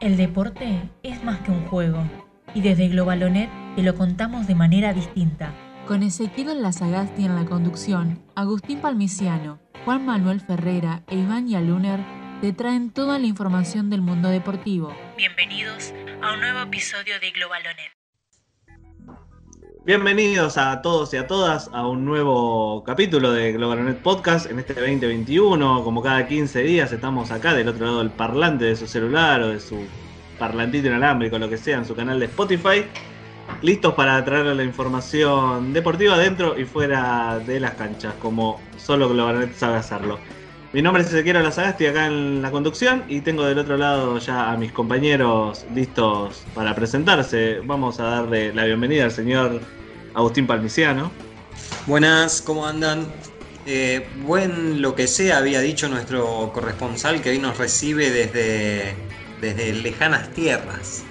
El deporte es más que un juego y desde Globalonet te lo contamos de manera distinta. Con Ezequiel Lazagasti en la conducción, Agustín Palmiciano, Juan Manuel Ferrera e Iván Yaluner te traen toda la información del mundo deportivo. Bienvenidos a un nuevo episodio de Globalonet. Bienvenidos a todos y a todas a un nuevo capítulo de Globalonet Podcast en este 2021. Como cada 15 días estamos acá del otro lado del parlante de su celular o de su parlantito inalámbrico, lo que sea, en su canal de Spotify. Listos para traerle la información deportiva dentro y fuera de las canchas, como solo Globalonet sabe hacerlo. Mi nombre es Ezequiel Lazagasti acá en la conducción y tengo del otro lado ya a mis compañeros listos para presentarse. Vamos a darle la bienvenida al señor Agustín Palmiciano. Buenas, ¿cómo andan? Eh, buen lo que sea, había dicho nuestro corresponsal que hoy nos recibe desde, desde lejanas tierras.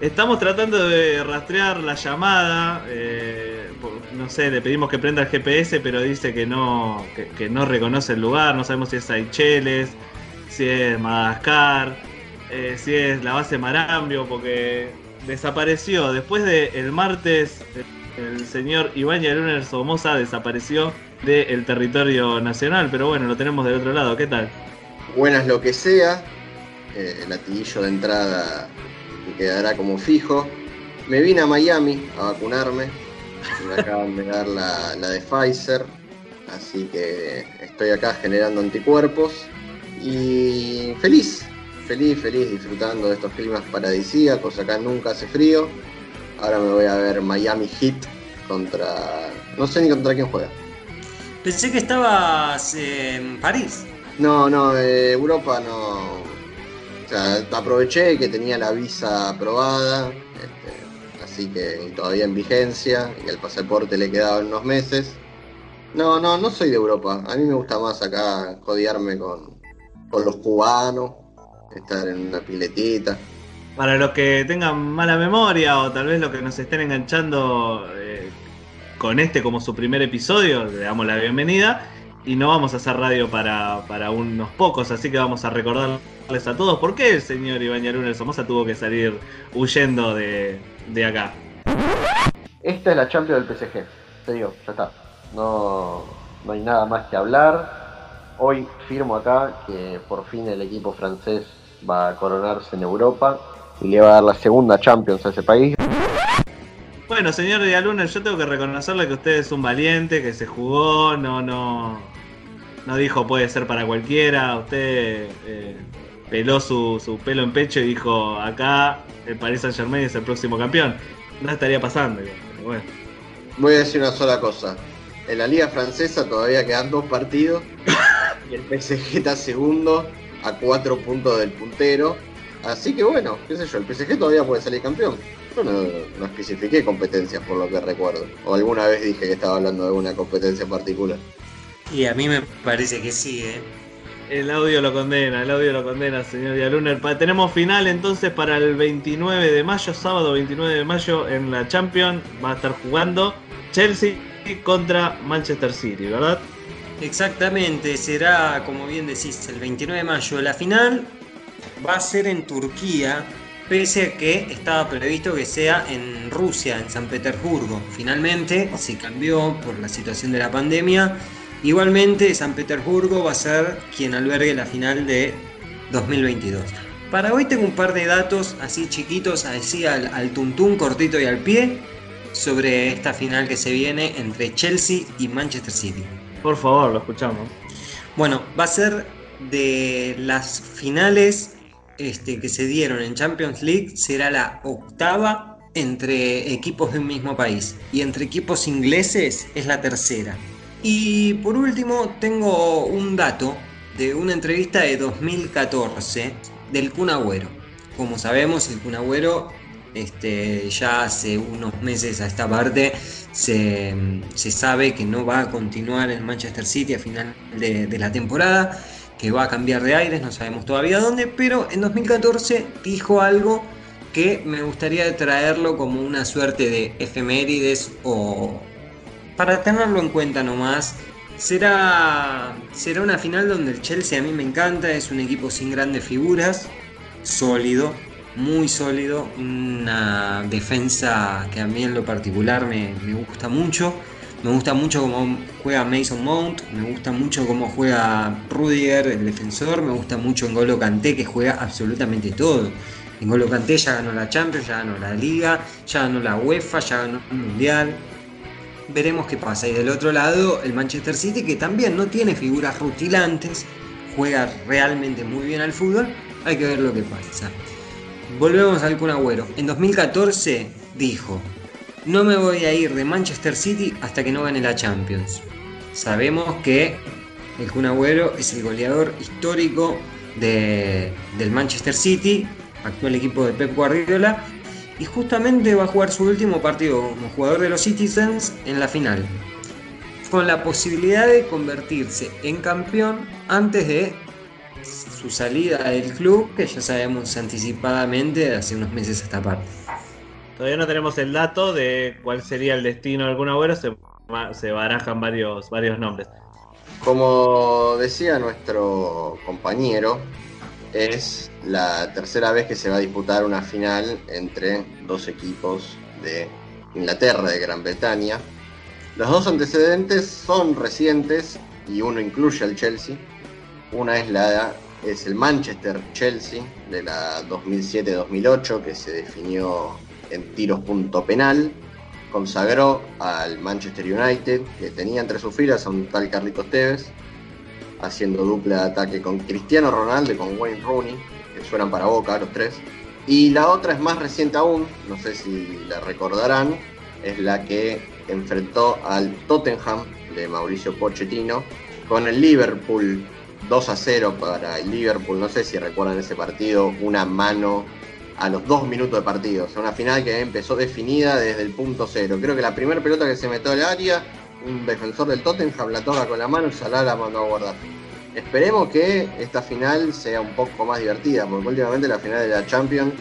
Estamos tratando de rastrear la llamada. Eh, no sé, le pedimos que prenda el GPS, pero dice que no, que, no reconoce el lugar. No sabemos si es Seychelles, si es Madagascar, eh, si es la base Marambio, porque desapareció después del martes. El señor Iván Yaluner Somoza desapareció del territorio nacional, pero bueno, lo tenemos del otro lado. ¿Qué tal? Buenas lo que sea. Eh, el latiguillo de entrada quedará como fijo. Me vine a Miami a vacunarme. Me acaban de dar la, de Pfizer. Así que estoy acá generando anticuerpos. Y feliz, feliz, feliz disfrutando de estos climas paradisíacos. Acá nunca hace frío. Ahora me voy a ver Miami Heat contra. No sé ni contra quién juega. Pensé que estabas en París. No, no, Europa no aproveché que tenía la visa aprobada, este, así que todavía en vigencia, y el pasaporte le quedaba unos meses. No, no, no soy de Europa. A mí me gusta más acá codiarme con, los cubanos, estar en una piletita. Para los que tengan mala memoria o tal vez los que nos estén enganchando eh, con este como su primer episodio, le damos la bienvenida y no vamos a hacer radio para, para unos pocos, así que vamos a recordarles a todos por qué el señor Iván Yaruna Somoza tuvo que salir huyendo de, acá. Esta es la Champions del PSG, te digo, ya está. No, no hay nada más que hablar. Hoy firmo acá que por fin el equipo francés va a coronarse en Europa y le va a dar la segunda Champions a ese país. Bueno, señor Dialuna, yo tengo que reconocerle que usted es un valiente, que se jugó, no, no, no dijo puede ser para cualquiera. Usted eh, peló su, pelo en pecho y dijo acá el Paris Saint Germain es el próximo campeón. No estaría pasando, bueno. Voy a decir una sola cosa. En la liga francesa todavía quedan dos partidos y el PSG está segundo a cuatro puntos del puntero. Así que bueno, qué sé yo, el PSG todavía puede salir campeón. Yo no, no, especifiqué competencias por lo que recuerdo. O alguna vez dije que estaba hablando de alguna competencia particular. Y a mí me parece que sí, ¿eh? El audio lo condena, el audio lo condena, señor Dialuner. Tenemos final entonces para el 29 de mayo, sábado 29 de mayo en la Champions. Va a estar jugando Chelsea contra Manchester City, ¿verdad? Exactamente, será, como bien decís, el 29 de mayo. La final va a ser en Turquía, pese a que estaba previsto que sea en Rusia, en San Petersburgo. Finalmente se cambió por la situación de la pandemia. Igualmente, San Petersburgo va a ser quien albergue la final de 2022. Para hoy tengo un par de datos así chiquitos, así al, al tuntún, cortito y al pie, sobre esta final que se viene entre Chelsea y Manchester City. Por favor, lo escuchamos. Bueno, va a ser de las finales este, que se dieron en Champions League será la octava entre equipos de un mismo país y entre equipos ingleses es la tercera. Y por último tengo un dato de una entrevista de 2014 del Kun Agüero. Como sabemos, el Kun Agüero este, ya hace unos meses a esta parte se, sabe que no va a continuar en Manchester City a final de la temporada que va a cambiar de aires, no sabemos todavía dónde, pero en 2014 dijo algo que me gustaría traerlo como una suerte de efemérides o para tenerlo en cuenta nomás. Será, será una final donde el Chelsea a mí me encanta, es un equipo sin grandes figuras, sólido, muy sólido, una defensa que a mí en lo particular me, me gusta mucho. Me gusta mucho cómo juega Mason Mount, me gusta mucho cómo juega Rudiger, el defensor, me gusta mucho N'Golo Kanté que juega absolutamente todo. N'Golo Kanté ya ganó la Champions, ya ganó la Liga, ya ganó la UEFA, ya ganó el Mundial. Veremos qué pasa. Y del otro lado, el Manchester City que también no tiene figuras rutilantes, juega realmente muy bien al fútbol. Hay que ver lo que pasa. Volvemos al Kun Agüero. En 2014 dijo, no me voy a ir de Manchester City hasta que no gane la Champions. Sabemos que el Kun Agüero es el goleador histórico de, del Manchester City, actual equipo de Pep Guardiola, y justamente va a jugar su último partido como jugador de los Citizens en la final, con la posibilidad de convertirse en campeón antes de su salida del club, que ya sabemos anticipadamente hace unos meses a esta parte. Todavía no tenemos el dato de cuál sería el destino de algún agüero, se, se barajan varios, varios nombres. Como decía nuestro compañero, es la tercera vez que se va a disputar una final entre dos equipos de Inglaterra, de Gran Bretaña. Los dos antecedentes son recientes y uno incluye al Chelsea. Una es la es el Manchester Chelsea de la 2007-2008 que se definió en tiros punto penal. Consagró al Manchester United que tenía entre sus filas a un tal Carlitos Tevez haciendo dupla de ataque con Cristiano Ronaldo y con Wayne Rooney, suenan para boca los tres. Y la otra es más reciente aún, no sé si la recordarán, es la que enfrentó al Tottenham de Mauricio Pochettino con el Liverpool 2 a 0 para el Liverpool. No sé si recuerdan ese partido, una mano a los dos minutos de partido. O sea, una final que empezó definida desde el punto cero. Creo que la primera pelota que se metió al área un defensor del Tottenham la toca con la mano y Salah la mandó a guardar. Esperemos que esta final sea un poco más divertida, porque últimamente la final de la Champions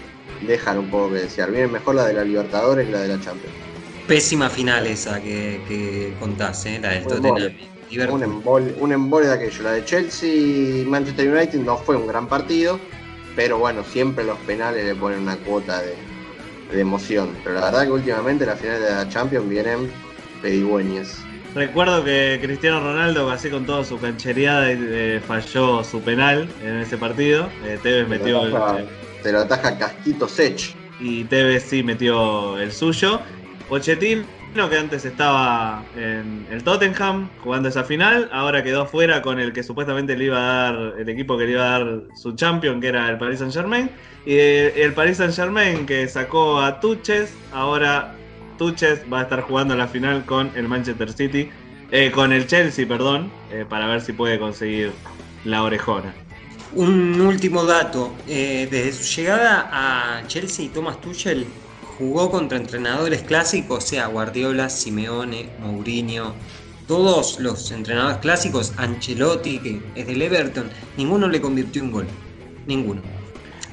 dejan un poco que desear. Viene mejor la de la Libertadores que la de la Champions. Pésima final esa que, que contás, ¿eh? la del Tottenham. Un embole, un embole de aquello. La de Chelsea y Manchester United no fue un gran partido, pero bueno, siempre los penales le ponen una cuota de, de emoción. Pero la verdad que últimamente las finales de la Champions vienen pedigüeñas. Recuerdo que Cristiano Ronaldo, así con toda su canchereada, eh, falló su penal en ese partido. Eh, Tevez metió. el, se lo ataja Casquito Sech. Y Tevez sí metió el suyo. Pochettino, que antes estaba en el Tottenham jugando esa final, ahora quedó fuera con el que supuestamente le iba a dar, el equipo que le iba a dar su champion, que era el Paris Saint Germain. Y el Paris Saint Germain que sacó a Tuches, ahora Tuches va a estar jugando la final con el Manchester City, eh, con el Chelsea, perdón, eh, para ver si puede conseguir la orejona. Un último dato, eh, desde su llegada a Chelsea, Thomas Tuchel jugó contra entrenadores clásicos, sea Guardiola, Simeone, Mourinho, todos los entrenadores clásicos, Ancelotti, que es del Everton, ninguno le convirtió un gol, ninguno.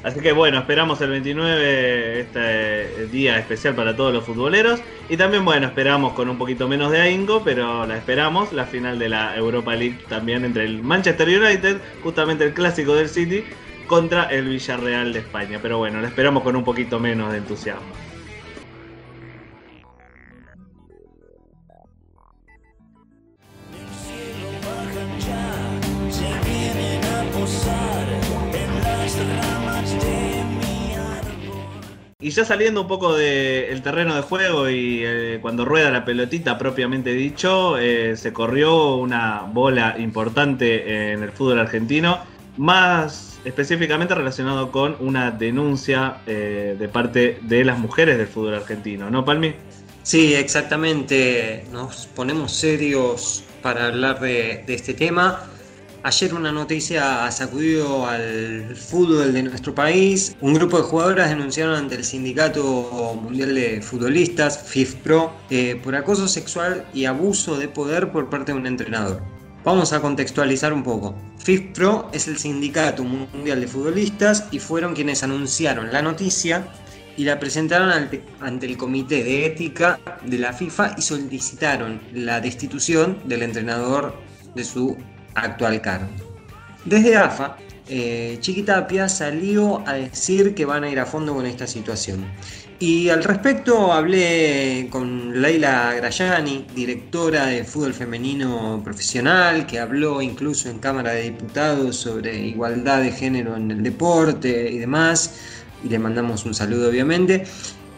Así que bueno, esperamos el 29, este día especial para todos los futboleros. Y también, bueno, esperamos con un poquito menos de ahínco, pero la esperamos, la final de la Europa League también entre el Manchester United, justamente el clásico del City, contra el Villarreal de España. Pero bueno, la esperamos con un poquito menos de entusiasmo. Y ya saliendo un poco del terreno de juego y eh, cuando rueda la pelotita propiamente dicho, eh, se corrió una bola importante en el fútbol argentino, más específicamente relacionado con una denuncia eh, de parte de las mujeres del fútbol argentino, ¿no, Palmi? Sí, exactamente. Nos ponemos serios para hablar de, de este tema. Ayer una noticia ha sacudido al fútbol de nuestro país. Un grupo de jugadoras denunciaron ante el Sindicato Mundial de Futbolistas, FIFPRO, eh, por acoso sexual y abuso de poder por parte de un entrenador. Vamos a contextualizar un poco. FIFPRO es el Sindicato Mundial de Futbolistas y fueron quienes anunciaron la noticia y la presentaron ante, el Comité de Ética de la FIFA y solicitaron la destitución del entrenador de su actual cargo. Desde AFA eh, Chiquitapia salió a decir que van a ir a fondo con esta situación. Y al respecto hablé con Leila Grayani, directora de fútbol femenino profesional, que habló incluso en Cámara de Diputados sobre igualdad de género en el deporte y demás, y le mandamos un saludo obviamente.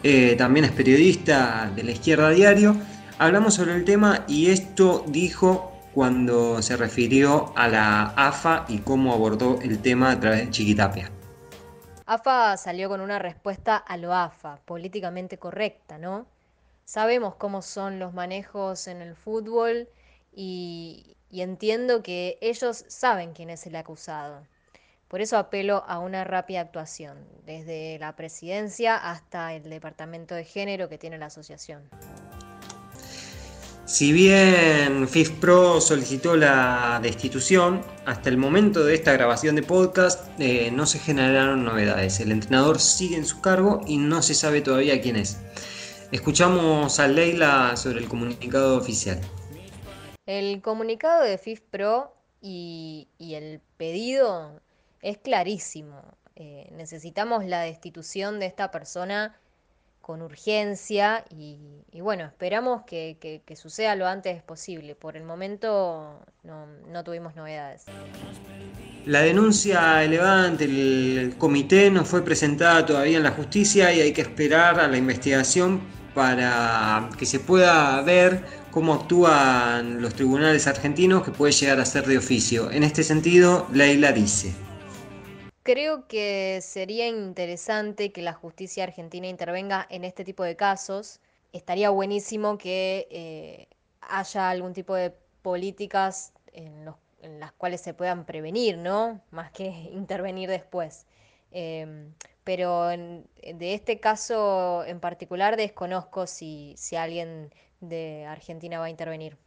Eh, también es periodista de la Izquierda Diario. Hablamos sobre el tema y esto dijo cuando se refirió a la AFA y cómo abordó el tema a través de Chiquitapia. AFA salió con una respuesta a lo AFA, políticamente correcta, ¿no? Sabemos cómo son los manejos en el fútbol y, entiendo que ellos saben quién es el acusado. Por eso apelo a una rápida actuación, desde la presidencia hasta el departamento de género que tiene la asociación. Si bien FIFPro solicitó la destitución, hasta el momento de esta grabación de podcast eh, no se generaron novedades. El entrenador sigue en su cargo y no se sabe todavía quién es. Escuchamos a Leila sobre el comunicado oficial. El comunicado de FIFPro y, el pedido es clarísimo. Eh, necesitamos la destitución de esta persona con urgencia y, bueno, esperamos que, suceda lo antes posible. Por el momento no, tuvimos novedades. La denuncia elevada ante el comité no fue presentada todavía en la justicia y hay que esperar a la investigación para que se pueda ver cómo actúan los tribunales argentinos que puede llegar a ser de oficio. En este sentido, Leila dice. Creo que sería interesante que la justicia argentina intervenga en este tipo de casos. Estaría buenísimo que eh, haya algún tipo de políticas en, las cuales se puedan prevenir, ¿no? Más que intervenir después. Em, pero de este caso en particular desconozco si alguien de Argentina va a intervenir.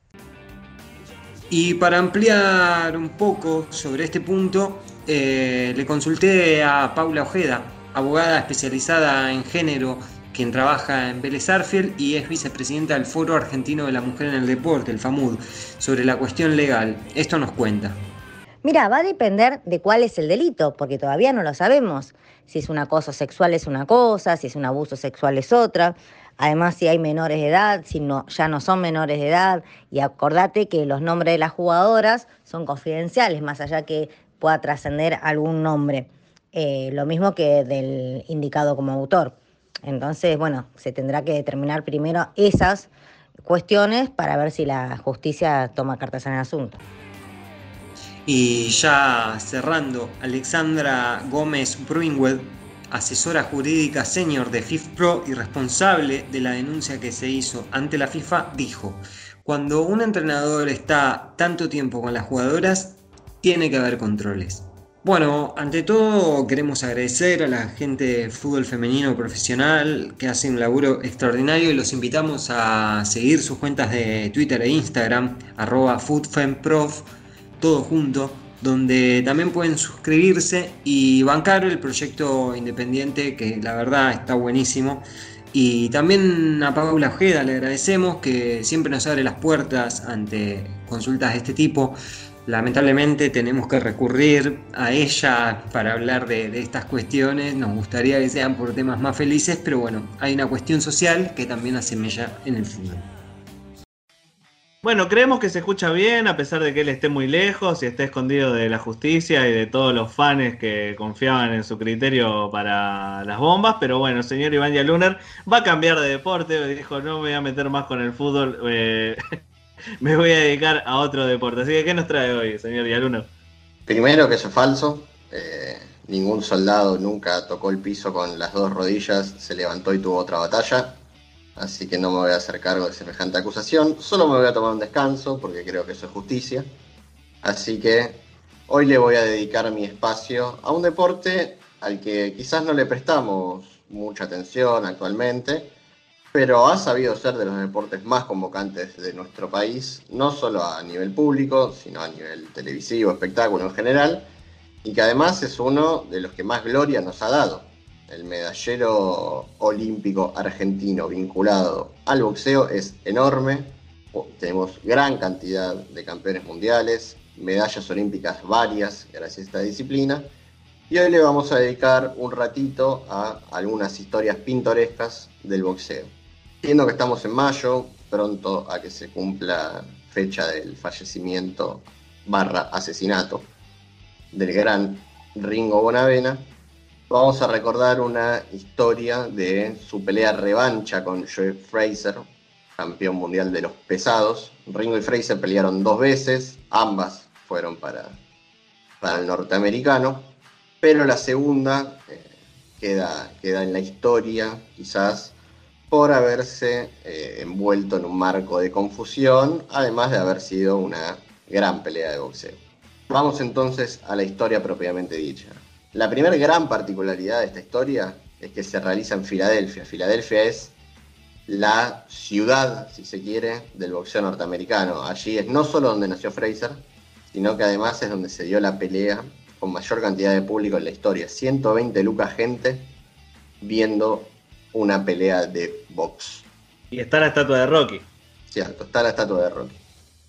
Y para ampliar un poco sobre este punto, eh, le consulté a Paula Ojeda, abogada especializada en género, quien trabaja en Vélez Arfiel y es vicepresidenta del Foro Argentino de la Mujer en el Deporte, el FAMUD, sobre la cuestión legal. Esto nos cuenta. Mira, va a depender de cuál es el delito, porque todavía no lo sabemos. Si es un acoso sexual es una cosa, si es un abuso sexual es otra. Además, si hay menores de edad, si no, ya no son menores de edad. Y acordate que los nombres de las jugadoras son confidenciales, más allá que pueda trascender algún nombre. Eh, lo mismo que del indicado como autor. Entonces, bueno, se tendrá que determinar primero esas cuestiones para ver si la justicia toma cartas en el asunto. Y ya cerrando, Alexandra Gómez Bruinwell, asesora jurídica senior de FIFPro y responsable de la denuncia que se hizo ante la FIFA, dijo, cuando un entrenador está tanto tiempo con las jugadoras, tiene que haber controles. Bueno, ante todo queremos agradecer a la gente de fútbol femenino profesional que hace un laburo extraordinario y los invitamos a seguir sus cuentas de Twitter e Instagram, arroba foodfemprof, todo junto, donde también pueden suscribirse y bancar el proyecto independiente que la verdad está buenísimo. Y también a Paula Ojeda le agradecemos que siempre nos abre las puertas ante consultas de este tipo. Lamentablemente tenemos que recurrir a ella para hablar de, estas cuestiones. Nos gustaría que sean por temas más felices, pero bueno, hay una cuestión social que también asemella en el fútbol. Bueno, creemos que se escucha bien, a pesar de que él esté muy lejos y esté escondido de la justicia y de todos los fans que confiaban en su criterio para las bombas. Pero bueno, señor Iván Yaluner va a cambiar de deporte. Dijo, no me voy a meter más con el fútbol. Eh, me voy a dedicar a otro deporte. Así que, ¿qué nos trae hoy, señor Yaluno? Primero que eso es falso. Eh, ningún soldado nunca tocó el piso con las dos rodillas, se levantó y tuvo otra batalla. Así que no me voy a hacer cargo de semejante acusación. Solo me voy a tomar un descanso porque creo que eso es justicia. Así que hoy le voy a dedicar mi espacio a un deporte al que quizás no le prestamos mucha atención actualmente, pero ha sabido ser de los deportes más convocantes de nuestro país, no solo a nivel público, sino a nivel televisivo, espectáculo en general, y que además es uno de los que más gloria nos ha dado. El medallero olímpico argentino vinculado al boxeo es enorme, tenemos gran cantidad de campeones mundiales, medallas olímpicas varias gracias a esta disciplina. Y hoy le vamos a dedicar un ratito a algunas historias pintorescas del boxeo. Siendo que estamos en mayo, pronto a que se cumpla fecha del fallecimiento barra asesinato del gran Ringo Bonavena, vamos a recordar una historia de su pelea revancha con Joe Fraser, campeón mundial de los pesados. Ringo y Fraser pelearon dos veces, ambas fueron para, para el norteamericano, pero la segunda eh, queda, queda en la historia, quizás por haberse eh, envuelto en un marco de confusión, además de haber sido una gran pelea de boxeo. Vamos entonces a la historia propiamente dicha. La primera gran particularidad de esta historia es que se realiza en Filadelfia. Filadelfia es la ciudad, si se quiere, del boxeo norteamericano. Allí es no solo donde nació Fraser, sino que además es donde se dio la pelea con mayor cantidad de público en la historia. 120 lucas gente viendo una pelea de box. Y está la estatua de Rocky. Cierto, está la estatua de Rocky.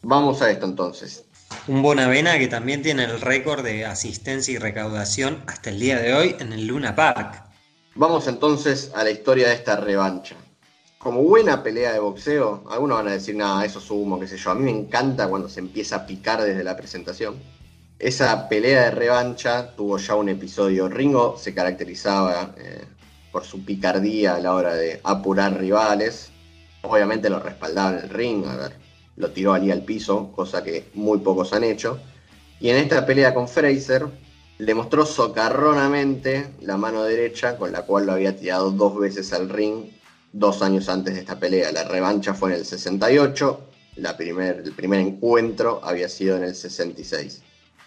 Vamos a esto entonces. Un Bonavena que también tiene el récord de asistencia y recaudación hasta el día de hoy en el Luna Park. Vamos entonces a la historia de esta revancha. Como buena pelea de boxeo, algunos van a decir, nada, eso es humo, qué sé yo. A mí me encanta cuando se empieza a picar desde la presentación. Esa pelea de revancha tuvo ya un episodio. Ringo se caracterizaba eh, por su picardía a la hora de apurar rivales. Obviamente lo respaldaba el ring, a ver, lo tiró allí al piso, cosa que muy pocos han hecho. Y en esta pelea con Fraser, le mostró socarronamente la mano derecha con la cual lo había tirado dos veces al ring dos años antes de esta pelea. La revancha fue en el 68, la primer, el primer encuentro había sido en el 66.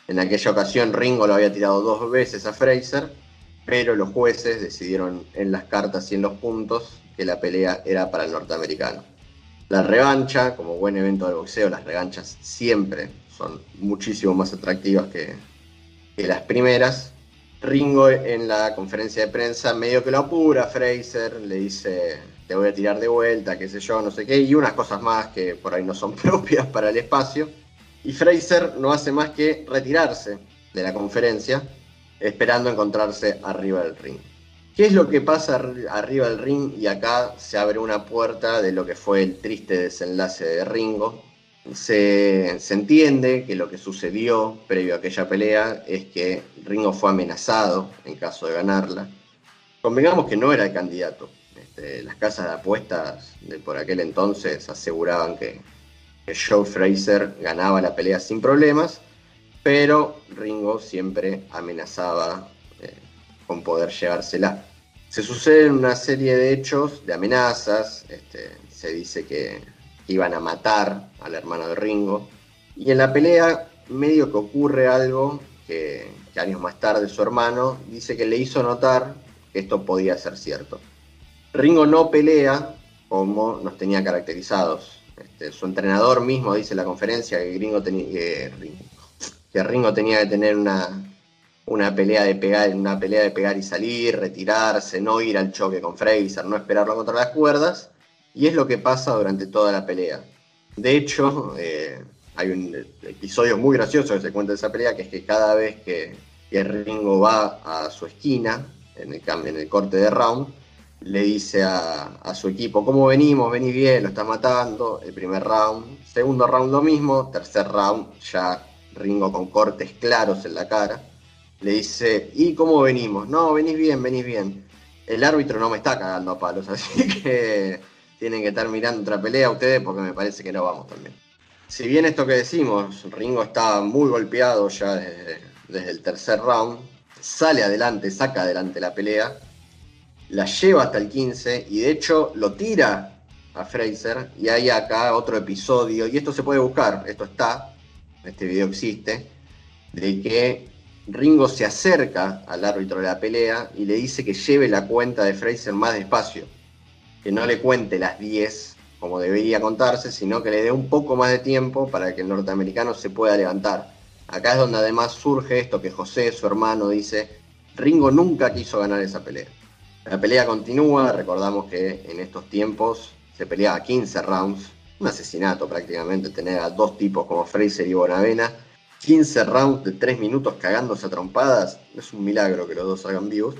En aquella ocasión Ringo lo había tirado dos veces a Fraser, pero los jueces decidieron en las cartas y en los puntos que la pelea era para el norteamericano. La revancha, como buen evento de boxeo, las revanchas siempre son muchísimo más atractivas que, que las primeras. Ringo en la conferencia de prensa medio que lo apura, Fraser le dice te voy a tirar de vuelta, qué sé yo, no sé qué, y unas cosas más que por ahí no son propias para el espacio. Y Fraser no hace más que retirarse de la conferencia, esperando encontrarse arriba del ring. ¿Qué es lo que pasa arriba del ring? Y acá se abre una puerta de lo que fue el triste desenlace de Ringo. Se, se, entiende que lo que sucedió previo a aquella pelea es que Ringo fue amenazado en caso de ganarla. Convengamos que no era el candidato. Este, las casas de apuestas de por aquel entonces aseguraban que, Joe Fraser ganaba la pelea sin problemas, pero Ringo siempre amenazaba eh, con poder llevársela. Se suceden una serie de hechos, de amenazas, este, se dice que iban a matar al hermano de Ringo, y en la pelea medio que ocurre algo que años más tarde su hermano dice que le hizo notar que esto podía ser cierto. Ringo no pelea como nos tenía caracterizados. Este, su entrenador mismo dice en la conferencia que, Ringo tenía que tener una, una, pelea de pegar, una pelea de pegar y salir, retirarse, no ir al choque con Fraser, no esperarlo contra las cuerdas. Y es lo que pasa durante toda la pelea. De hecho, eh, hay un episodio muy gracioso que se cuenta de esa pelea, que es que cada vez que, Ringo va a su esquina, en el, en el corte de round, le dice a, su equipo, ¿cómo venimos? Venís bien, lo está matando. El primer round. Segundo round lo mismo. Tercer round ya Ringo con cortes claros en la cara. Le dice, ¿y cómo venimos? No, venís bien, venís bien. El árbitro no me está cagando a palos, así que tienen que estar mirando otra pelea ustedes porque me parece que no vamos también. Si bien esto que decimos, Ringo está muy golpeado ya desde, el tercer round, sale adelante, saca adelante la pelea la lleva hasta el 15 y de hecho lo tira a Fraser y hay acá otro episodio, y esto se puede buscar, esto está, este video existe, de que Ringo se acerca al árbitro de la pelea y le dice que lleve la cuenta de Fraser más despacio, que no le cuente las 10 como debería contarse, sino que le dé un poco más de tiempo para que el norteamericano se pueda levantar. Acá es donde además surge esto que José, su hermano, dice, Ringo nunca quiso ganar esa pelea. La pelea continúa, recordamos que en estos tiempos se peleaba 15 rounds, un asesinato prácticamente, tener a dos tipos como Fraser y Bonavena 15 rounds de 3 minutos cagándose a trompadas, es un milagro que los dos salgan vivos.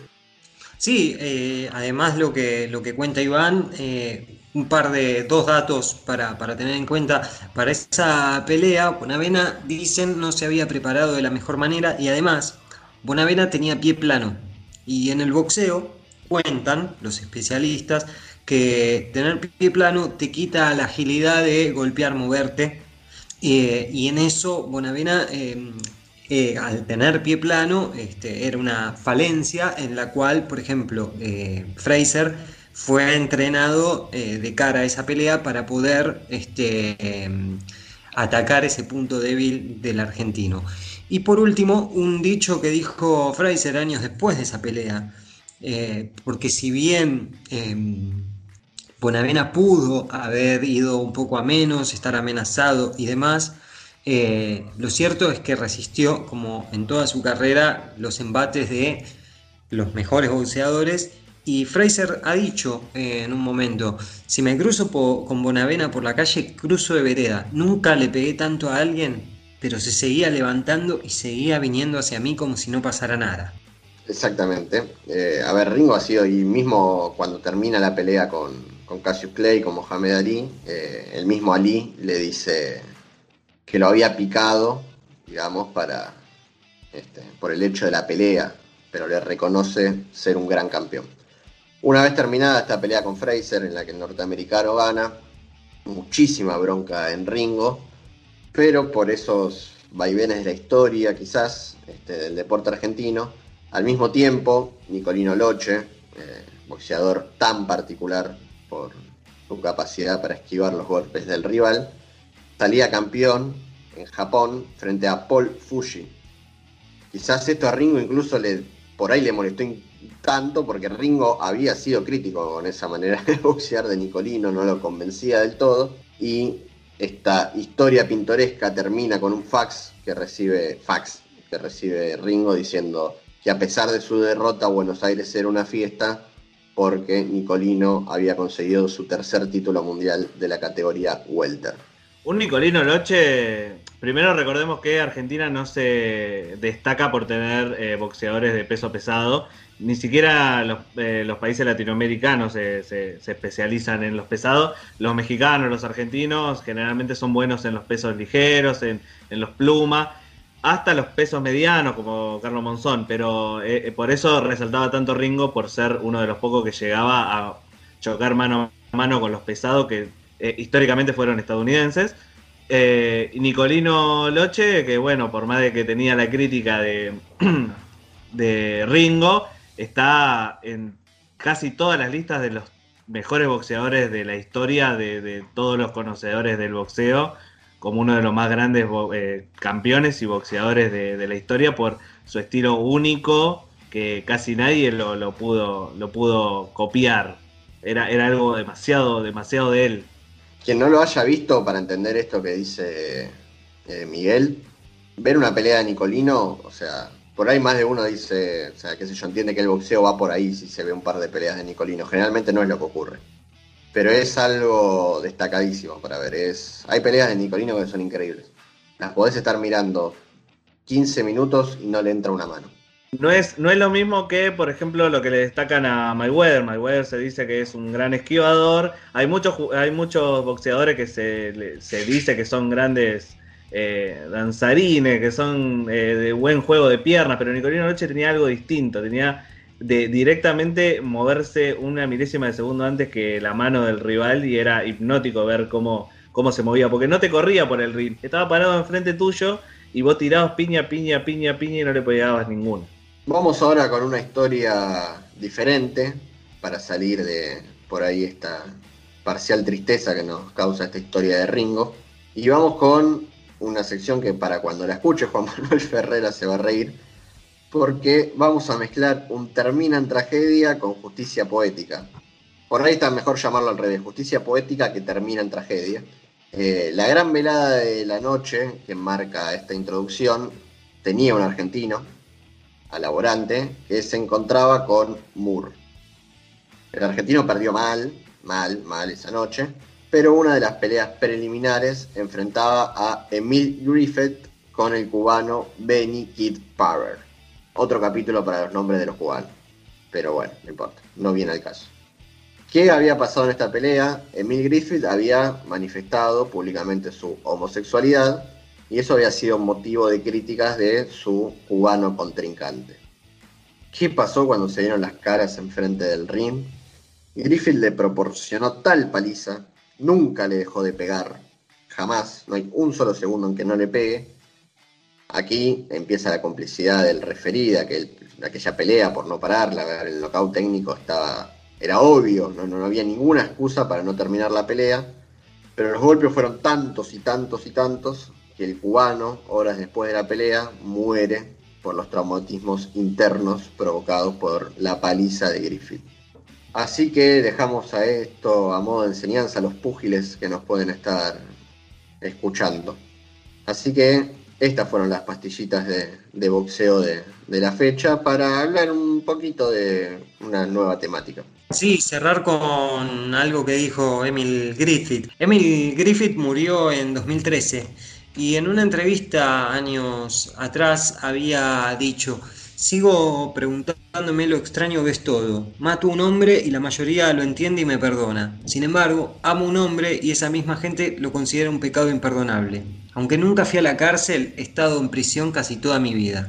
Sí, eh, además lo que, lo que cuenta Iván, eh, un par de dos datos para, para, tener en cuenta. Para esa pelea, Bonavena, dicen, no se había preparado de la mejor manera y además, Bonavena tenía pie plano. Y en el boxeo, cuentan los especialistas, que tener pie plano te quita la agilidad de golpear, moverte. Eh, y en eso, Bonavena eh, al tener pie plano, este, era una falencia en la cual, por ejemplo, eh, Fraser fue entrenado de cara a esa pelea para poder este, em, atacar ese punto débil del argentino. Y por último, un dicho que dijo Fraser años después de esa pelea, porque si bien em, Bonavena pudo haber ido un poco a menos, estar amenazado y demás, eh, lo cierto es que resistió, como en toda su carrera, los embates de los mejores boxeadores. Y Fraser ha dicho eh, en un momento, si me cruzo con Bonavena por la calle, cruzo de vereda. Nunca le pegué tanto a alguien, pero se seguía levantando y seguía viniendo hacia mí como si no pasara nada. Exactamente. Eh, a ver, Ringo ha sido, y mismo cuando termina la pelea con, con Cassius Clay, con Mohamed Ali, el mismo Ali le dice, que lo había picado, digamos, para este, por el hecho de la pelea, pero le reconoce ser un gran campeón. Una vez terminada esta pelea con Fraser, en la que el norteamericano gana, muchísima bronca en Ringo, pero por esos vaivenes de la historia, quizás, este, del deporte argentino, al mismo tiempo, Nicolino Loche, eh, boxeador tan particular por su capacidad para esquivar los golpes del rival, salía campeón en Japón frente a Paul Fuji. Quizás esto a Ringo incluso por ahí le molestó tanto porque Ringo había sido crítico con esa manera de boxear de Nicolino, no lo convencía del todo. Y esta historia pintoresca termina con un fax que recibe, fax que recibe Ringo diciendo que a pesar de su derrota Buenos Aires era una fiesta porque Nicolino había conseguido su tercer título mundial de la categoría welter. Un Nicolino Loche, primero recordemos que Argentina no se destaca por tener eh, boxeadores de peso pesado, ni siquiera los, eh, países latinoamericanos se, especializan en los pesados, los mexicanos, los argentinos generalmente son buenos en los pesos ligeros, en, los plumas, hasta los pesos medianos como Carlos Monzón, pero eh, por eso resaltaba tanto Ringo por ser uno de los pocos que llegaba a chocar mano a mano con los pesados que eh, históricamente fueron estadounidenses. Eh, Nicolino Loche, que bueno, por más de que tenía la crítica de Ringo, está en casi todas las listas de los mejores boxeadores de la historia, de, todos los conocedores del boxeo, como uno de los más grandes eh, campeones y boxeadores de, la historia por su estilo único que casi nadie lo, pudo, lo pudo copiar. Era, era algo demasiado, demasiado de él quien no lo haya visto para entender esto que dice eh, Miguel, ver una pelea de Nicolino, o sea, por ahí más de uno dice, o sea, qué sé yo, entiende que el boxeo va por ahí si se ve un par de peleas de Nicolino. Generalmente no es lo que ocurre. Pero es algo destacadísimo para ver. Es, hay peleas de Nicolino que son increíbles. Las podés estar mirando 15 minutos y no le entra una mano. No es, no es lo mismo que, por ejemplo, lo que le destacan a Mayweather. Mayweather se dice que es un gran esquivador. Hay muchos, hay muchos boxeadores que se, se dice que son grandes eh, danzarines, que son eh, de buen juego de piernas, pero Nicolino Noche tenía algo distinto. Tenía de directamente moverse una milésima de segundo antes que la mano del rival y era hipnótico ver cómo, cómo se movía, porque no te corría por el ring, estaba parado enfrente tuyo y vos tirabas piña, piña, piña, piña y no le pegabas ninguno. Vamos ahora con una historia diferente para salir de por ahí esta parcial tristeza que nos causa esta historia de Ringo. Y vamos con una sección que para cuando la escuche Juan Manuel Ferrera se va a reír, porque vamos a mezclar un termina en tragedia con justicia poética. Por ahí está mejor llamarlo al revés, justicia poética que termina en tragedia. Eh, la gran velada de la noche que marca esta introducción tenía un argentino, a Laborante, que se encontraba con Moore. El argentino perdió mal, mal, mal esa noche, pero una de las peleas preliminares enfrentaba a Emil Griffith con el cubano Benny Kid Parrer. Otro capítulo para los nombres de los cubanos. Pero bueno, no importa, no viene al caso. ¿Qué había pasado en esta pelea? Emil Griffith había manifestado públicamente su homosexualidad y eso había sido motivo de críticas de su cubano contrincante. ¿Qué pasó cuando se dieron las caras enfrente del ring? Griffith le proporcionó tal paliza, nunca le dejó de pegar, jamás, no hay un solo segundo en que no le pegue. Aquí empieza la complicidad del referido, que aquella pelea por no pararla, el knockout técnico estaba era obvio, no, no, había ninguna excusa para no terminar la pelea, pero los golpes fueron tantos y tantos y tantos que el cubano, horas después de la pelea, muere por los traumatismos internos provocados por la paliza de Griffith. Así que dejamos a esto a modo de enseñanza a los púgiles que nos pueden estar escuchando. Así que estas fueron las pastillitas de, boxeo de la fecha para hablar un poquito de una nueva temática. Sí, cerrar con algo que dijo Emil Griffith. Emil Griffith murió en 2013 y en una entrevista años atrás había dicho, sigo preguntándome lo extraño que es todo. Mato un hombre y la mayoría lo entiende y me perdona. Sin embargo, amo un hombre y esa misma gente lo considera un pecado imperdonable. Aunque nunca fui a la cárcel, he estado en prisión casi toda mi vida.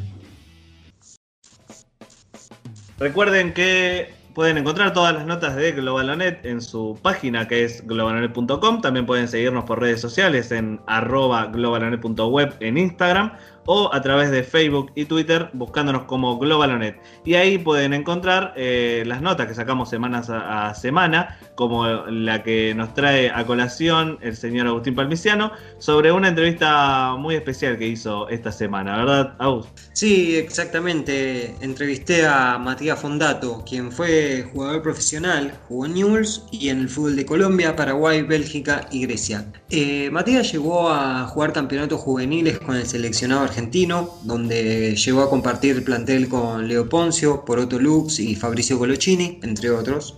Recuerden que Pueden encontrar todas las notas de Globalonet en su página que es globalonet.com. También pueden seguirnos por redes sociales en arroba globalonet.web en Instagram o a través de Facebook y Twitter buscándonos como Globalonet. Y ahí pueden encontrar eh, las notas que sacamos semanas a, semana, como la que nos trae a colación el señor Agustín Palmiciano, sobre una entrevista muy especial que hizo esta semana, ¿verdad, Agustín? Sí, exactamente. Entrevisté a Matías Fondato, quien fue jugador profesional, jugó en Newell's y en el fútbol de Colombia, Paraguay, Bélgica y Grecia. Eh, Matías llegó a jugar campeonatos juveniles con el seleccionado argentino argentino, donde llegó a compartir el plantel con Leo Poncio, Poroto Lux y Fabricio Colochini, entre otros.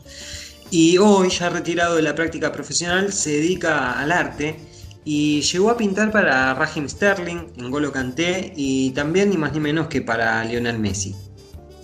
Y hoy, ya retirado de la práctica profesional, se dedica al arte y llegó a pintar para Raheem Sterling, en Golo Kanté y también ni más ni menos que para Lionel Messi.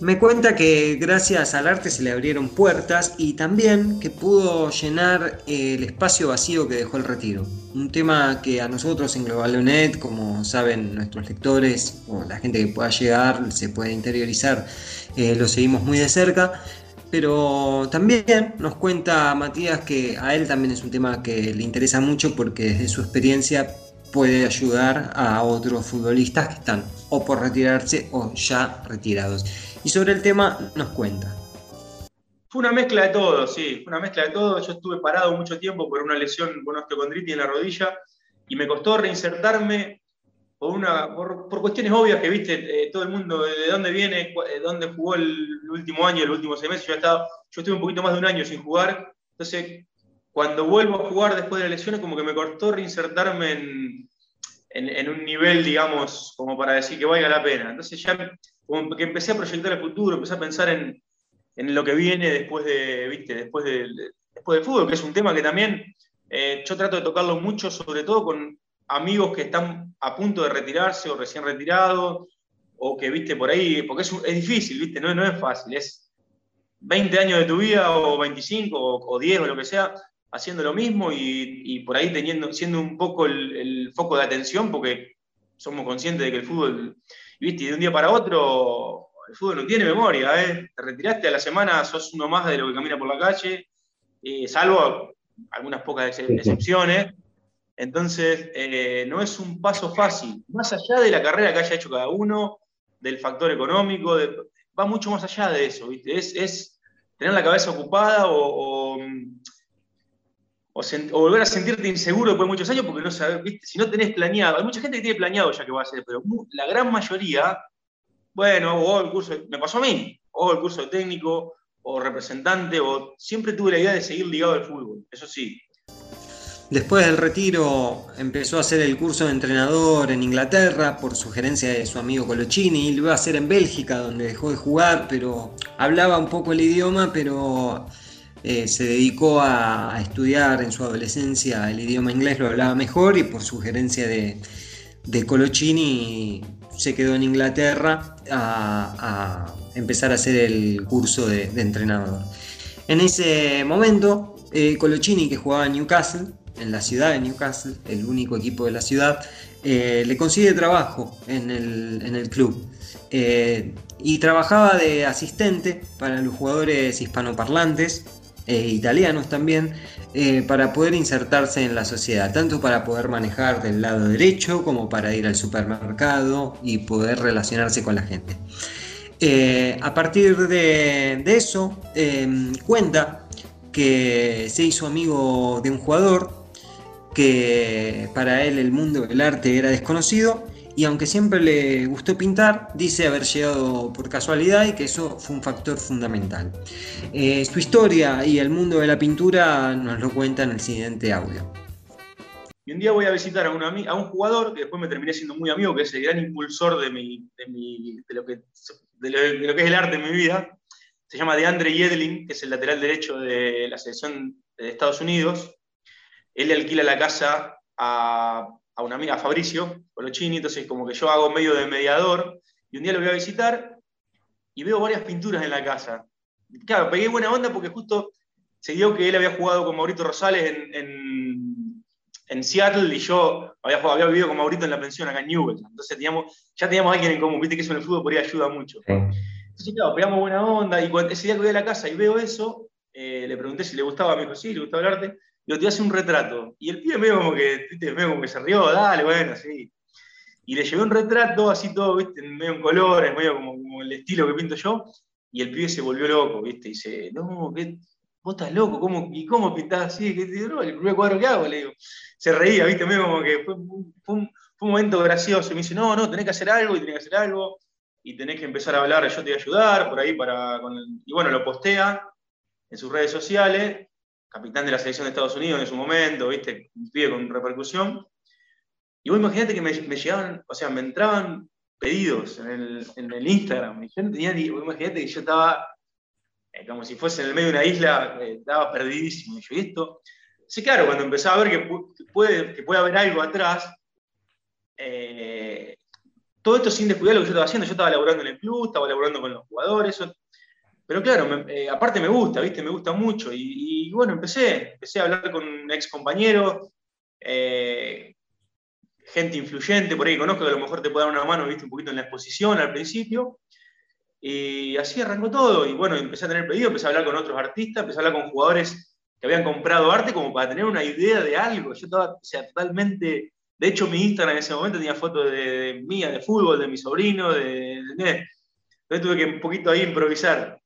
Me cuenta que gracias al arte se le abrieron puertas y también que pudo llenar el espacio vacío que dejó el retiro. Un tema que a nosotros en Globalonet, como saben nuestros lectores o la gente que pueda llegar, se puede interiorizar, eh, lo seguimos muy de cerca. Pero también nos cuenta Matías que a él también es un tema que le interesa mucho porque desde su experiencia puede ayudar a otros futbolistas que están o por retirarse o ya retirados y sobre el tema nos cuenta. Fue una mezcla de todo, sí, fue una mezcla de todo. Yo estuve parado mucho tiempo por una lesión con osteocondritis en la rodilla y me costó reinsertarme por, una, por, cuestiones obvias que viste eh, todo el mundo, de dónde viene, de dónde jugó el, último año, el último semestre. Yo, estaba, yo estuve un poquito más de un año sin jugar, entonces cuando vuelvo a jugar después de la lesión, como que me costó reinsertarme en, en, en, un nivel, digamos, como para decir que valga la pena. Entonces ya como que empecé a proyectar el futuro, empecé a pensar en, lo que viene después, de, ¿viste? Después, después del fútbol, que es un tema que también eh, yo trato de tocarlo mucho, sobre todo con amigos que están a punto de retirarse o recién retirados, o que, viste, por ahí, porque es, es difícil, viste, no, no es fácil, es 20 años de tu vida o 25 o, 10 o lo que sea, haciendo lo mismo y, por ahí teniendo, siendo un poco el, el, foco de atención, porque somos conscientes de que el fútbol ¿viste? De un día para otro, el fútbol no tiene memoria, ¿eh? Te retiraste a la semana, sos uno más de lo que camina por la calle, eh, salvo algunas pocas excepciones. Entonces, eh, no es un paso fácil, más allá de la carrera que haya hecho cada uno, del factor económico, va mucho más allá de eso, ¿viste? Es, tener la cabeza ocupada o o, volver a sentirte inseguro después de muchos años porque no sabes, ¿viste? si no tenés planeado, hay mucha gente que tiene planeado ya que va a hacer, pero la gran mayoría, bueno, o el curso, me pasó a mí, o el curso de técnico, o representante, o siempre tuve la idea de seguir ligado al fútbol, eso sí. Después del retiro empezó a hacer el curso de entrenador en Inglaterra por sugerencia de su amigo Colochini, lo iba a hacer en Bélgica donde dejó de jugar, pero hablaba un poco el idioma, pero eh, se dedicó a, estudiar en su adolescencia el idioma inglés, lo hablaba mejor y por sugerencia de, de se quedó en Inglaterra a, empezar a hacer el curso de, entrenador. En ese momento, eh, que jugaba en Newcastle, en la ciudad de Newcastle, el único equipo de la ciudad, eh, le consigue trabajo en el, club. Eh, y trabajaba de asistente para los jugadores hispanoparlantes e italianos también, eh, para poder insertarse en la sociedad, tanto para poder manejar del lado derecho como para ir al supermercado y poder relacionarse con la gente. a partir de, de eso, cuenta que se hizo amigo de un jugador que para él el mundo del arte era desconocido y aunque siempre le gustó pintar, dice haber llegado por casualidad y que eso fue un factor fundamental. Eh, su historia y el mundo de la pintura nos lo cuenta en el siguiente audio. Y un día voy a visitar a un, a un jugador que después me terminé siendo muy amigo, que es el gran impulsor de, lo, que, de lo, que es el arte en mi vida. Se llama DeAndre Yedlin, que es el lateral derecho de la selección de Estados Unidos él le alquila la casa a, una amiga, a Fabricio Colochini, entonces como que yo hago medio de mediador, y un día lo voy a visitar y veo varias pinturas en la casa. Claro, pegué buena onda porque justo se dio que él había jugado con Maurito Rosales en, en, Seattle y yo había, había vivido con Maurito en la pensión acá en Newell. Entonces teníamos, ya teníamos a alguien en común, viste que eso en el fútbol por ahí ayuda mucho. Entonces, claro, pegamos buena onda y cuando, ese día que voy a la casa y veo eso, eh, le pregunté si le gustaba, me dijo, sí, le gustaba el arte yo te hace un retrato. Y el pibe medio como que, medio como que se rió, dale, bueno, sí. Y le llevé un retrato así todo, viste, medio en colores, medio como, el estilo que pinto yo. Y el pibe se volvió loco, viste, dice, no, ¿qué? vos estás loco, ¿cómo, ¿y cómo pintás así? ¿Qué, el primer cuadro que hago, le digo. Se reía, viste, medio como que fue, un, momento gracioso. Y me dice, no, no, tenés que hacer algo y tenés que hacer algo. Y tenés que empezar a hablar, yo te voy a ayudar, por ahí para... y bueno, lo postea en sus redes sociales capitán de la selección de Estados Unidos en su momento, ¿viste? Un pibe con repercusión. Y vos imaginate que me, llegaban, o sea, me entraban pedidos en el, Instagram. Y imaginate que yo estaba eh, como si fuese en el medio de una isla, eh, estaba perdidísimo. Y yo, ¿y esto? Sí, claro, cuando empezaba a ver que, puede, que puede haber algo atrás, eh, todo esto sin descuidar lo que yo estaba haciendo. Yo estaba laburando en el club, estaba laburando con los jugadores, pero claro, eh, aparte me gusta, ¿viste? Me gusta mucho. Y, bueno, empecé, empecé a hablar con ex compañeros, eh, gente influyente, por ahí conozco que a lo mejor te puede dar una mano, ¿viste? Un poquito en la exposición al principio. Y así arrancó todo. Y bueno, empecé a tener pedido, empecé a hablar con otros artistas, empecé a hablar con jugadores que habían comprado arte como para tener una idea de algo. Yo estaba, o sea, totalmente. De hecho, mi Instagram en ese momento tenía fotos de, mía, de fútbol, de mi sobrino, de. Entonces tuve que un poquito ahí improvisar.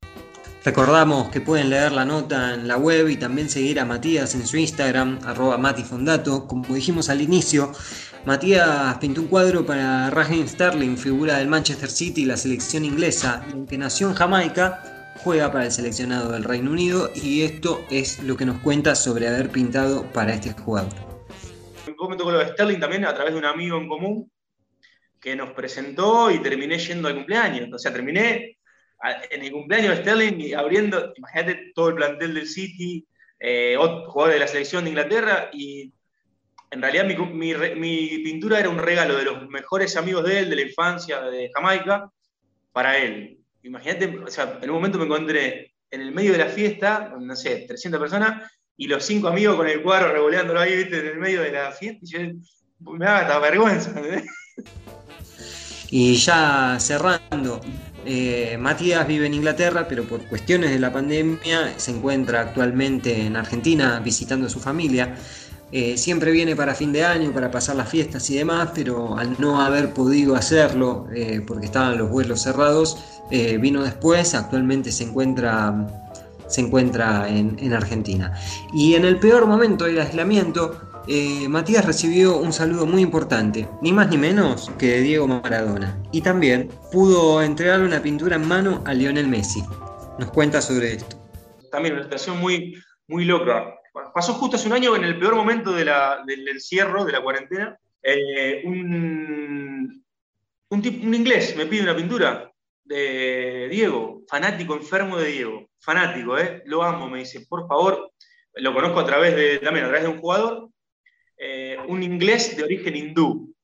Recordamos que pueden leer la nota en la web y también seguir a Matías en su Instagram, arroba matifondato. Como dijimos al inicio, Matías pintó un cuadro para Raheem Sterling, figura del Manchester City y la selección inglesa, y aunque nació en Jamaica, juega para el seleccionado del Reino Unido y esto es lo que nos cuenta sobre haber pintado para este jugador. Un me tocó lo de Sterling también a través de un amigo en común que nos presentó y terminé yendo al cumpleaños. O sea, terminé en el cumpleaños de Sterling y abriendo, imagínate todo el plantel del City, eh, jugadores de la selección de Inglaterra, y en realidad mi, pintura era un regalo de los mejores amigos de él, de la infancia, de Jamaica, para él. Imagínate, o sea, en un momento me encontré en el medio de la fiesta, no sé, 300 personas, y los cinco amigos con el cuadro revoleándolo ahí, ¿viste? en el medio de la fiesta, y yo me daba hasta vergüenza. Y ya cerrando, eh, Matías vive en Inglaterra, pero por cuestiones de la pandemia se encuentra actualmente en Argentina visitando a su familia. Eh, siempre viene para fin de año, para pasar las fiestas y demás, pero al no haber podido hacerlo eh, porque estaban los vuelos cerrados, vino después, actualmente se encuentra, se encuentra en, en Argentina. Y en el peor momento del aislamiento, eh, Matías recibió un saludo muy importante, ni más ni menos que de Diego Maradona, y también pudo entregarle una pintura en mano a Lionel Messi. Nos cuenta sobre esto. También una situación muy, muy loca. Pasó justo hace un año en el peor momento del encierro, de la cuarentena. Eh, un, un inglés me pide una pintura de Diego, fanático, enfermo de Diego. Fanático, ¿eh? Lo amo, me dice, por favor, lo conozco a través de, también a través de un jugador, eh, un inglés de origen hindú.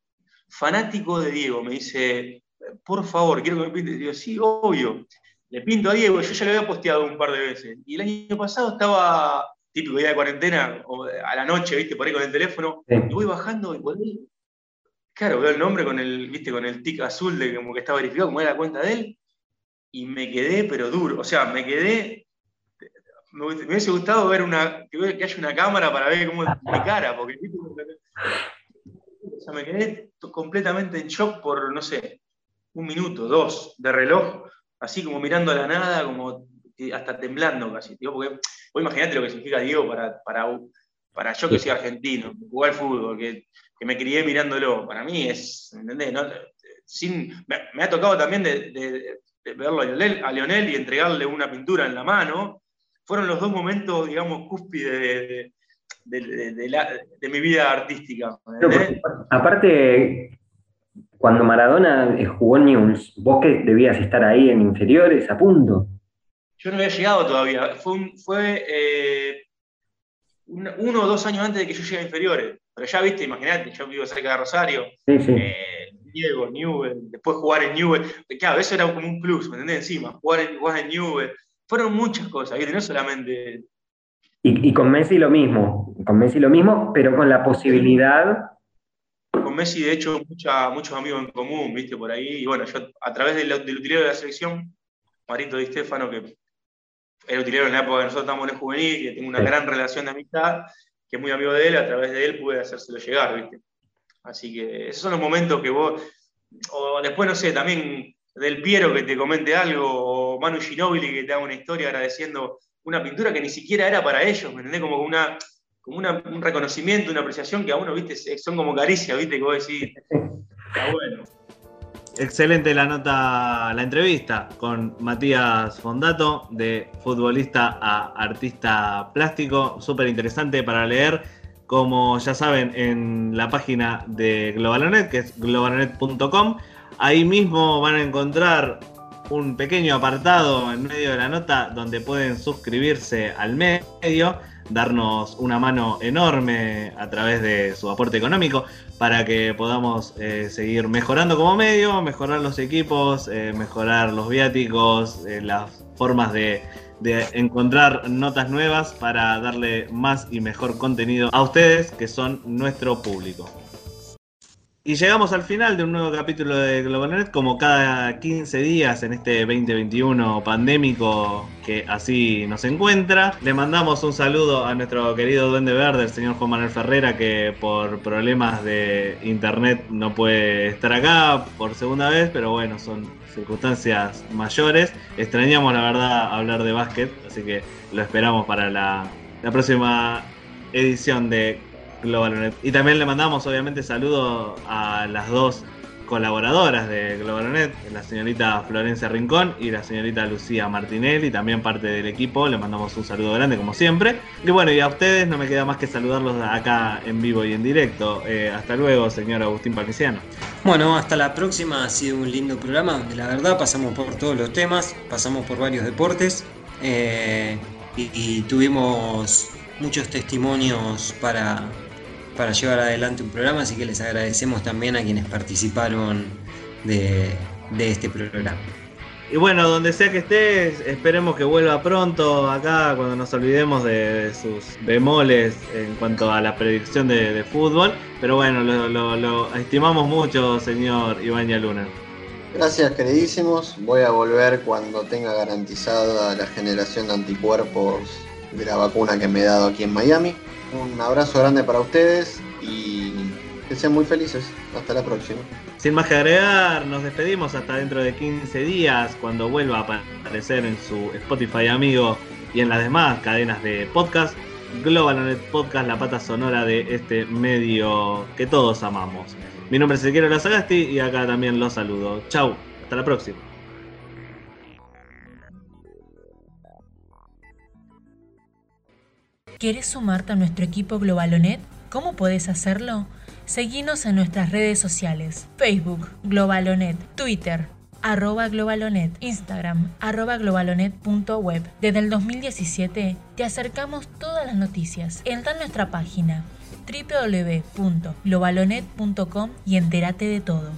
fanático de Diego, me dice, por favor, quiero que me pinte. Digo, sí, obvio. Le pinto a Diego, yo ya lo había posteado un par de veces. Y el año pasado estaba, típico día de cuarentena, a la noche, viste, por ahí con el teléfono, y voy bajando y ahí, claro, veo el nombre con el, viste, con el tic azul de como que está verificado, como era la cuenta de él, y me quedé, pero duro. O sea, me quedé. Me, hubiese gustado ver una, que, haya una cámara para ver cómo es mi cara, porque o sea, me quedé completamente en shock por, no sé, un minuto, dos de reloj, así como mirando a la nada, como hasta temblando casi. porque vos imaginate lo que significa Diego para, para, para yo que soy argentino, que jugué al fútbol, que, que, me crié mirándolo. Para mí es, ¿entendés? sin, me, ha tocado también de, verlo a Lionel, y entregarle una pintura en la mano. Fueron los dos momentos, digamos, cúspide de, mi vida artística. aparte, cuando Maradona eh, jugó en News, vos que debías estar ahí en inferiores, a punto. Yo no había llegado todavía. Fue, fue eh, uno o dos años antes de que yo llegue a inferiores. Pero ya viste, imagínate, yo vivo cerca de Rosario. Eh, Diego, Newell, después jugar en Newell. Claro, eso era como un plus, ¿me entendés? Encima, jugar en, jugar en Newell. Fueron muchas cosas, no solamente. Y, y, con Messi lo mismo, con Messi lo mismo, pero con la posibilidad con Messi, de hecho, muchos amigos en común, viste, por ahí. Y bueno, yo a través del, del utilero de la selección, Marito Di Stefano, que era utilero en la época que nosotros estábamos en el juvenil, que tengo una gran relación de amistad, que es muy amigo de él, a través de él pude hacérselo llegar, viste. Así que esos son los momentos que vos, o después, no sé, también del Piero que te comente algo, o Manu Ginóbili que te haga una historia agradeciendo una pintura que ni siquiera era para ellos, ¿me entendés? Como una, como un reconocimiento, una apreciación que a uno, viste, son como caricias, viste, que vos decís, está bueno. Excelente la nota, la entrevista con Matías Fondato, de futbolista a artista plástico, súper interesante para leer. Como ya saben, en la página de Globalonet, que es globalonet.com, ahí mismo van a encontrar un pequeño apartado en medio de la nota donde pueden suscribirse al medio darnos una mano enorme a través de su aporte económico para que podamos eh, seguir mejorando como medio, mejorar los equipos, eh, mejorar los viáticos, eh, las formas de, de encontrar notas nuevas para darle más y mejor contenido a ustedes que son nuestro público. Y llegamos al final de un nuevo capítulo de GlobalNet, como cada 15 días en este 2021 pandémico que así nos encuentra. Le mandamos un saludo a nuestro querido Duende Verde, el señor Juan Manuel Ferrera, que por problemas de internet no puede estar acá por segunda vez, pero bueno, son circunstancias mayores. Extrañamos la verdad hablar de básquet, así que lo esperamos para la, la próxima edición de GlobalNet. Y también le mandamos obviamente saludos a las dos colaboradoras de GlobalNet, la señorita Florencia Rincón y la señorita Lucía Martinelli, también parte del equipo, le mandamos un saludo grande como siempre. Y bueno, y a ustedes no me queda más que saludarlos acá en vivo y en directo. Eh, hasta luego, señor Agustín Parmiciano. Bueno, hasta la próxima, ha sido un lindo programa donde la verdad pasamos por todos los temas, pasamos por varios deportes eh, y tuvimos muchos testimonios para, para llevar adelante un programa, así que les agradecemos también a quienes participaron de, este programa. Y bueno, donde sea que estés, esperemos que vuelva pronto acá cuando nos olvidemos de, sus bemoles en cuanto a la predicción de, fútbol. Pero bueno, lo, estimamos mucho, señor Iván Luna. Gracias, queridísimos. Voy a volver cuando tenga garantizada la generación de anticuerpos de la vacuna que me he dado aquí en Miami. Un abrazo grande para ustedes y que sean muy felices. Hasta la próxima. Sin más que agregar, nos despedimos hasta dentro de 15 días cuando vuelva a aparecer en su Spotify amigo y en las demás cadenas de podcast. Global Podcast, la pata sonora de este medio que todos amamos. Mi nombre es Ezequiel Lazagasti y acá también los saludo. Chau, hasta la próxima. ¿Quieres sumarte a nuestro equipo Globalonet? ¿Cómo puedes hacerlo? Seguinos en nuestras redes sociales, Facebook, Globalonet, Twitter, arroba globalonet, Instagram, arroba globalonet.web. Desde el 2017 te acercamos todas las noticias. Entra en nuestra página www.globalonet.com y entérate de todo.